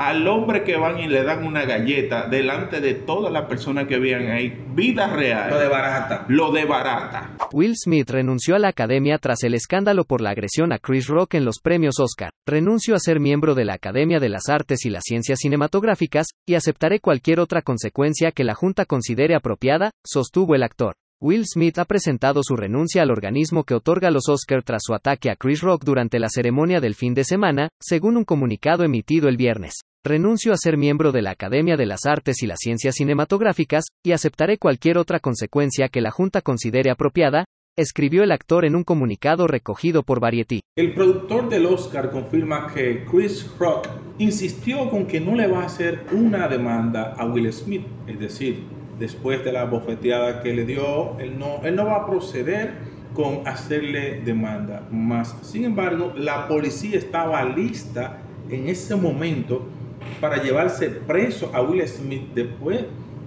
al hombre que van y le dan una galleta delante de todas las personas que vean ahí, vida real. Lo de barata. Lo de barata. Will Smith renunció a la academia tras el escándalo por la agresión a Chris Rock en los premios Oscar. Renuncio a ser miembro de la Academia de las Artes y las Ciencias Cinematográficas, y aceptaré cualquier otra consecuencia que la Junta considere apropiada, sostuvo el actor. Will Smith ha presentado su renuncia al organismo que otorga los Oscar tras su ataque a Chris Rock durante la ceremonia del fin de semana, según un comunicado emitido el viernes. Renuncio a ser miembro de la Academia de las Artes y las Ciencias Cinematográficas, y aceptaré cualquier otra consecuencia que la Junta considere apropiada, escribió el actor en un comunicado recogido por Variety. El productor del Oscar confirma que Chris Rock insistió con que no le va a hacer una demanda a Will Smith, es decir, después de la bofeteada que le dio, él no, va a proceder con hacerle demanda más. Sin embargo, la policía estaba lista en ese momento para llevarse preso a Will Smith después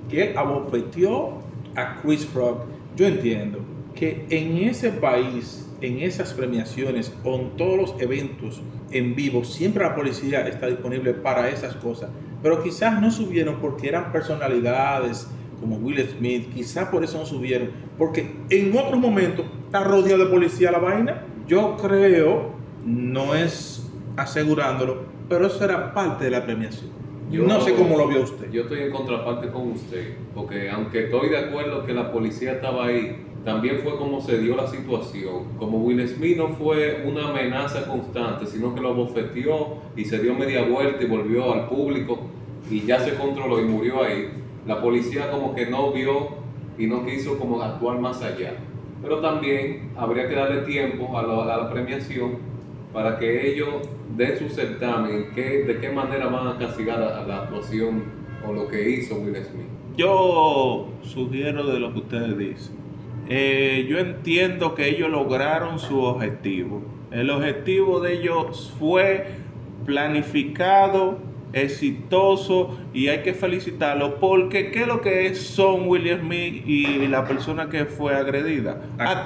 que él abofeteó a Chris Rock. Yo entiendo que en ese país, en esas premiaciones, con todos los eventos en vivo, siempre la policía está disponible para esas cosas. Pero quizás no subieron porque eran personalidades como Will Smith, quizás por eso no subieron, porque en otros momentos está rodeado de policía la vaina. Yo creo, no es asegurándolo, pero eso era parte de la premiación. Yo- no sé cómo lo vio usted. Yo estoy en contraparte con usted, porque aunque estoy de acuerdo que la policía estaba ahí, también fue como se dio la situación. Como Will Smith no fue una amenaza constante, sino que lo bofeteó y se dio media vuelta y volvió al público y ya se controló y murió ahí. La policía como que no vio y no quiso como actuar más allá. Pero también habría que darle tiempo a, la- a la premiación para que ellos den su certamen, qué- de qué manera van a castigar a, la actuación o lo que hizo Will Smith. Yo sugiero de lo que ustedes dicen. Eh, yo entiendo que ellos lograron su objetivo. El objetivo de ellos fue planificado, exitoso y hay que felicitarlo porque ¿qué es lo que es- son William Smith y la persona que fue agredida? Actores.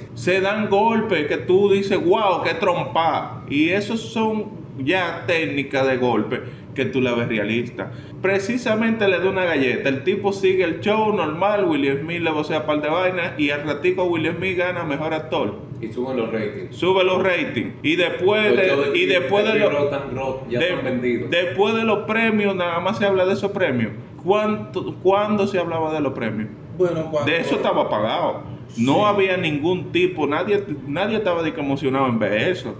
Actores. Se dan golpes que tú dices, wow, qué trompa. Y esos son ya técnicas de golpe que tú la ves realista. Precisamente le da una galleta. El tipo sigue el show normal. William Smith le vocea par de vainas. Y al ratico William Smith gana mejor actor. Y suben los ratings. Sube los ratings. Y después de, y después de, los- de- después de los premios, nada más se habla de esos premios. ¿Cuánto, ¿Cuándo se hablaba de los premios? Bueno, cuando- De eso estaba pagado. No Sí. había ningún tipo, nadie, nadie estaba de que emocionado en ver eso.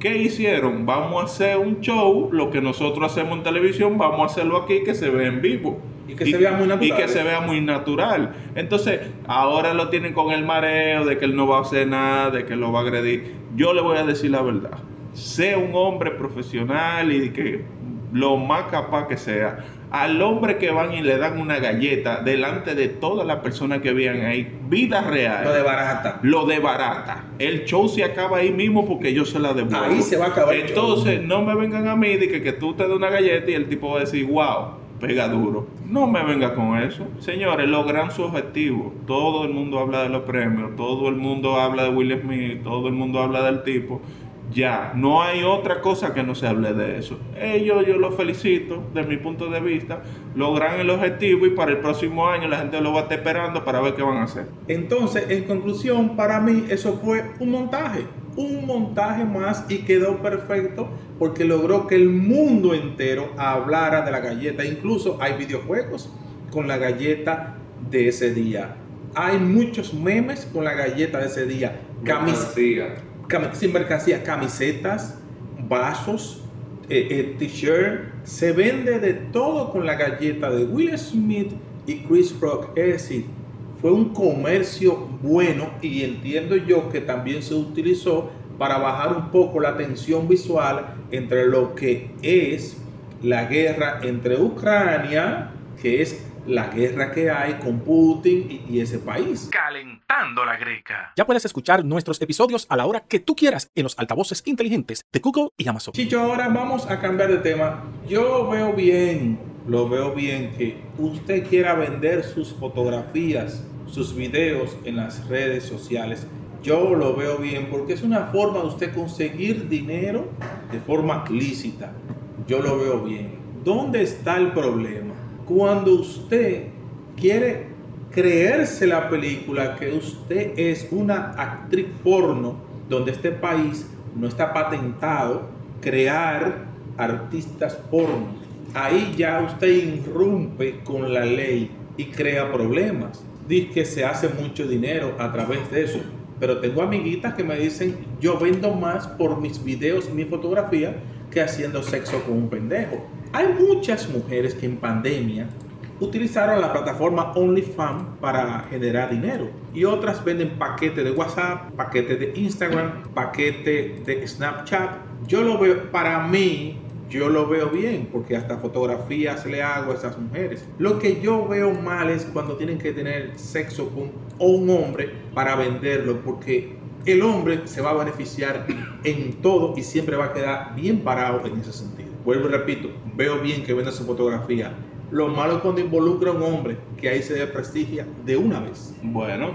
¿Qué hicieron? Vamos a hacer un show, lo que nosotros hacemos en televisión, vamos a hacerlo aquí que se vea en vivo. Y que se vea muy natural. Y que se vea muy natural. Entonces, ahora lo tienen con el mareo de que él no va a hacer nada, de que lo va a agredir. Yo le voy a decir la verdad. Sea un hombre profesional y que lo más capaz que sea. Al hombre que van y le dan una galleta delante de todas las personas que vean ahí, vida real. Lo de barata. Lo de barata. El show se acaba ahí mismo porque yo se la devuelvo. Ahí se va a acabar el show. Entonces, no me vengan a mí de que, que tú te des una galleta y el tipo va a decir, wow, pega duro. No me venga con eso. Señores, logran su objetivo. Todo el mundo habla de los premios, todo el mundo habla de Will Smith, todo el mundo habla del tipo. Ya, no hay otra cosa que no se hable de eso. Ellos, yo los felicito, de mi punto de vista, logran el objetivo y para el próximo año la gente lo va a estar esperando para ver qué van a hacer. Entonces, en conclusión, para mí eso fue un montaje, un montaje más y quedó perfecto porque logró que el mundo entero hablara de la galleta. Incluso hay videojuegos con la galleta de ese día. Hay muchos memes con la galleta de ese día. Camis cam- sin mercancía, camisetas, vasos, eh, eh, t-shirt, se vende de todo con la galleta de Will Smith y Chris Rock. Es decir, fue un comercio bueno y entiendo yo que también se utilizó para bajar un poco la tensión visual entre lo que es la guerra entre Ucrania, que es la guerra que hay con Putin y, y ese país. Calentando la greca. Ya puedes escuchar nuestros episodios a la hora que tú quieras en los altavoces inteligentes de Google y Amazon. Chicho, ahora vamos a cambiar de tema. Yo veo bien, lo veo bien que usted quiera vender sus fotografías, sus videos en las redes sociales. Yo lo veo bien porque es una forma de usted conseguir dinero de forma lícita. yo lo veo bien. ¿Dónde está el problema? Cuando usted quiere creerse la película que usted es una actriz porno, donde este país no está patentado crear artistas porno. Ahí ya usted irrumpe con la ley y crea problemas. Dice que se hace mucho dinero a través de eso. Pero tengo amiguitas que me dicen, yo vendo más por mis videos mi fotografía que haciendo sexo con un pendejo. Hay muchas mujeres que en pandemia utilizaron la plataforma OnlyFans para generar dinero. Y otras venden paquetes de WhatsApp, paquetes de Instagram, paquetes de Snapchat. Yo lo veo, para mí, yo lo veo bien, porque hasta fotografías le hago a esas mujeres. Lo que yo veo mal es cuando tienen que tener sexo con un hombre para venderlo, porque el hombre se va a beneficiar en todo y siempre va a quedar bien parado en ese sentido. Vuelvo y repito, veo bien que venda su fotografía. Lo malo es cuando involucra a un hombre, que ahí se desprestigia de una vez. Bueno,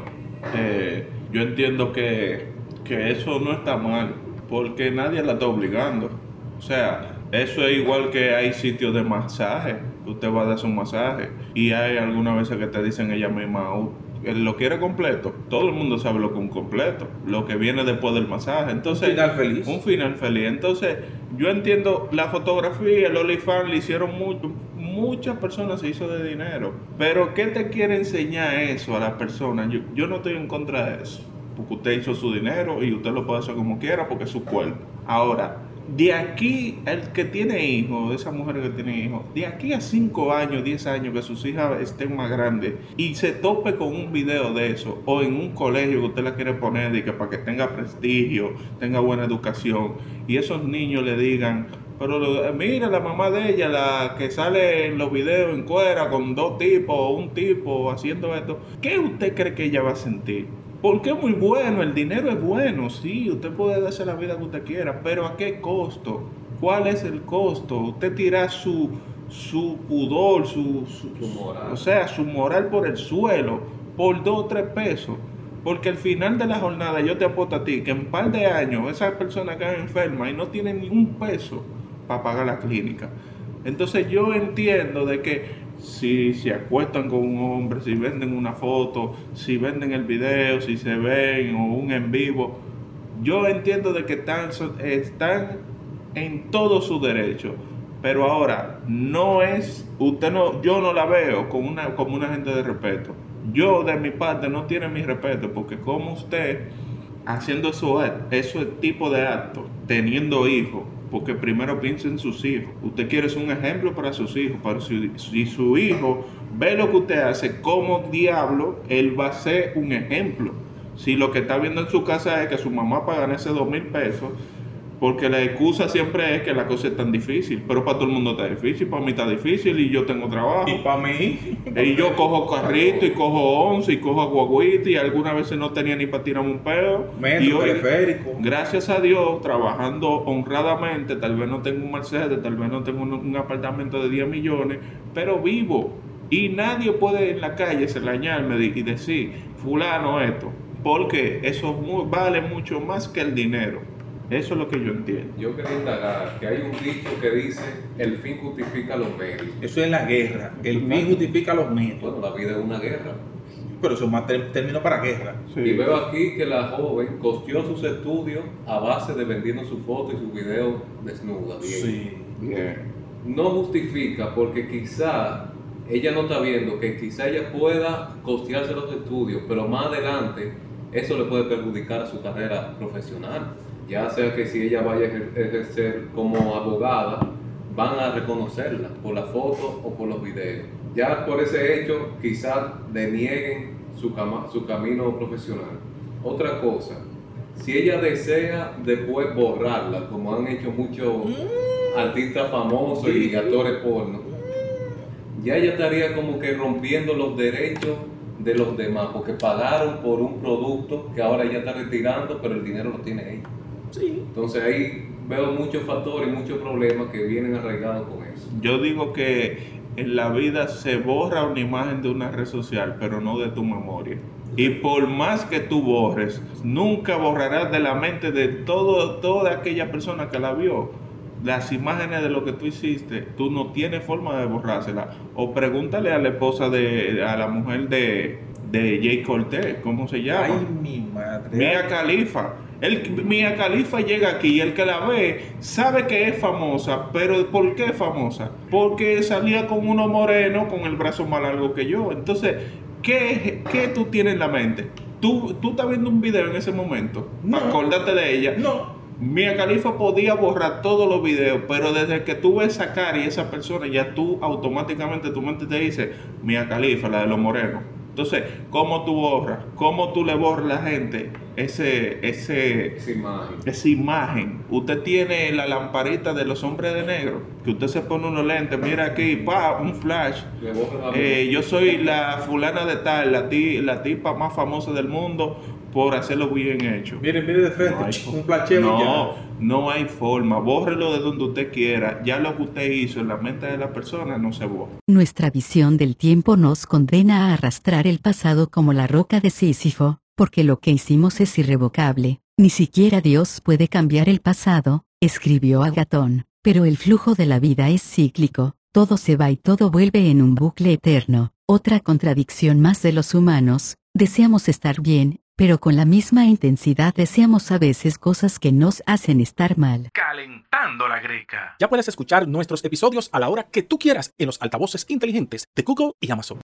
eh, yo entiendo que, que eso no está mal, porque nadie la está obligando. O sea, eso es igual que hay sitios de masaje, que usted va a dar un masaje, y hay algunas veces que te dicen ella misma, "Uh, él lo quiere completo. Todo el mundo sabe lo que es un completo, lo que viene después del masaje. Entonces, Un final feliz. Un final feliz. Entonces, yo entiendo la fotografía, el OnlyFans le hicieron mucho. Muchas personas se hizo de dinero. Pero, ¿qué te quiere enseñar eso a las personas? Yo, yo no estoy en contra de eso. Porque usted hizo su dinero y usted lo puede hacer como quiera porque es su cuerpo. Ahora, de aquí, el que tiene hijos, esa mujer que tiene hijos, de aquí a 5 años, 10 años, que sus hijas estén más grandes y se tope con un video de eso, o en un colegio que usted la quiere poner que para que tenga prestigio, tenga buena educación, y esos niños le digan, pero eh, mira la mamá de ella, la que sale en los videos en cuera con dos tipos, o un tipo haciendo esto, ¿qué usted cree que ella va a sentir? Porque es muy bueno, el dinero es bueno, sí, usted puede darse la vida que usted quiera, pero ¿a qué costo? ¿Cuál es el costo? Usted tira su, su pudor, su, su, Su moral. o sea, su moral por el suelo, por dos o tres pesos. Porque al final de la jornada yo te apuesto a ti que en un par de años esa persona queda enferma y no tiene ni un peso para pagar la clínica. Entonces yo entiendo de que si se acuestan con un hombre, si venden una foto, si venden el video, si se ven o un en vivo, yo entiendo de que están, están en todo su derecho. Pero ahora, no es, usted no, yo no la veo como una, como una gente de respeto. Yo de mi parte no tiene mi respeto, porque como usted haciendo eso, ese tipo de actos, teniendo hijos, porque primero piensa en sus hijos. Usted quiere ser un ejemplo para sus hijos, para si su hijo ve lo que usted hace, como diablo, él va a ser un ejemplo. Si lo que está viendo en su casa es que su mamá paga ese dos mil pesos, porque la excusa siempre es que la cosa es tan difícil, pero para todo el mundo está difícil, para mí está difícil y yo tengo trabajo. Y para mí, Y yo cojo carrito y cojo once y cojo aguaguita y algunas veces no tenía ni para tirarme un pedo. y metro, hoy, teleférico. gracias a Dios, trabajando honradamente, tal vez no tengo un Mercedes, tal vez no tengo un, un apartamento de 10 millones, pero vivo. Y nadie puede en la calle señalarme y decir, fulano esto, porque eso vale mucho más que el dinero. Eso es lo que yo entiendo. Yo quería indagar que hay un dicho que dice el fin justifica los medios. Eso es la guerra. El fin justifica los medios. Bueno, la vida es una guerra. Pero eso es más término para guerra. Y veo aquí que la joven costeó sus estudios a base de vendiendo su foto y su video desnuda. Bien. Sí. Bien. No justifica porque quizá ella no está viendo que quizá ella pueda costearse los estudios, pero más adelante eso le puede perjudicar a su carrera profesional. Ya sea que si ella vaya a ejer- ejercer como abogada, van a reconocerla por la foto o por los videos. Ya por ese hecho, quizás le nieguen su, cama- su camino profesional. Otra cosa, si ella desea después borrarla, como han hecho muchos artistas famosos y actores porno, ya ella estaría como que rompiendo los derechos de los demás, porque pagaron por un producto que ahora ella está retirando, pero el dinero lo tiene ella. Sí. Entonces ahí veo muchos factores y muchos problemas que vienen arraigados con eso. Yo digo que en la vida se borra una imagen de una red social, pero no de tu memoria. Y por más que tú borres, nunca borrarás de la mente de todo, toda aquella persona que la vio. las imágenes de lo que tú hiciste, tú no tienes forma de borrársela. O pregúntale a la esposa de, a la mujer de, de Jay Cortés, ¿cómo se llama? Ay, mi madre. Mia Khalifa. El, Mia Khalifa llega aquí y el que la ve sabe que es famosa, pero ¿por qué es famosa? Porque salía con uno moreno con el brazo más largo que yo. Entonces, ¿qué, qué tú tienes en la mente? Tú, tú estás viendo un video en ese momento, No. acordate de ella. No. Mia Khalifa podía borrar todos los videos, pero desde que tú ves esa cara y esa persona, ya tú automáticamente tu mente te dice, Mia Khalifa, la de los morenos. Entonces, ¿cómo tú borras? ¿Cómo tú le borras a la gente ese, ese, Esa imagen. esa imagen? Usted tiene la lamparita de los hombres de negro, que usted se pone unos lentes, mira aquí, pa, un flash. Eh, yo soy la fulana de tal, la, ti- la tipa más famosa del mundo por hacerlo bien hecho. Mire, mire de frente. No hay un flasheo no, ya. no hay forma. Bórrelo de donde usted quiera. Ya lo que usted hizo en la mente de la persona no se borra. Nuestra visión del tiempo nos condena a arrastrar el pasado como la roca de Sísifo, porque lo que hicimos es irrevocable. Ni siquiera Dios puede cambiar el pasado, escribió Agatón. Pero el flujo de la vida es cíclico, todo se va y todo vuelve en un bucle eterno. Otra contradicción más de los humanos, deseamos estar bien, pero con la misma intensidad deseamos a veces cosas que nos hacen estar mal. Calentando la greca. Ya puedes escuchar nuestros episodios a la hora que tú quieras en los altavoces inteligentes de Google y Amazon.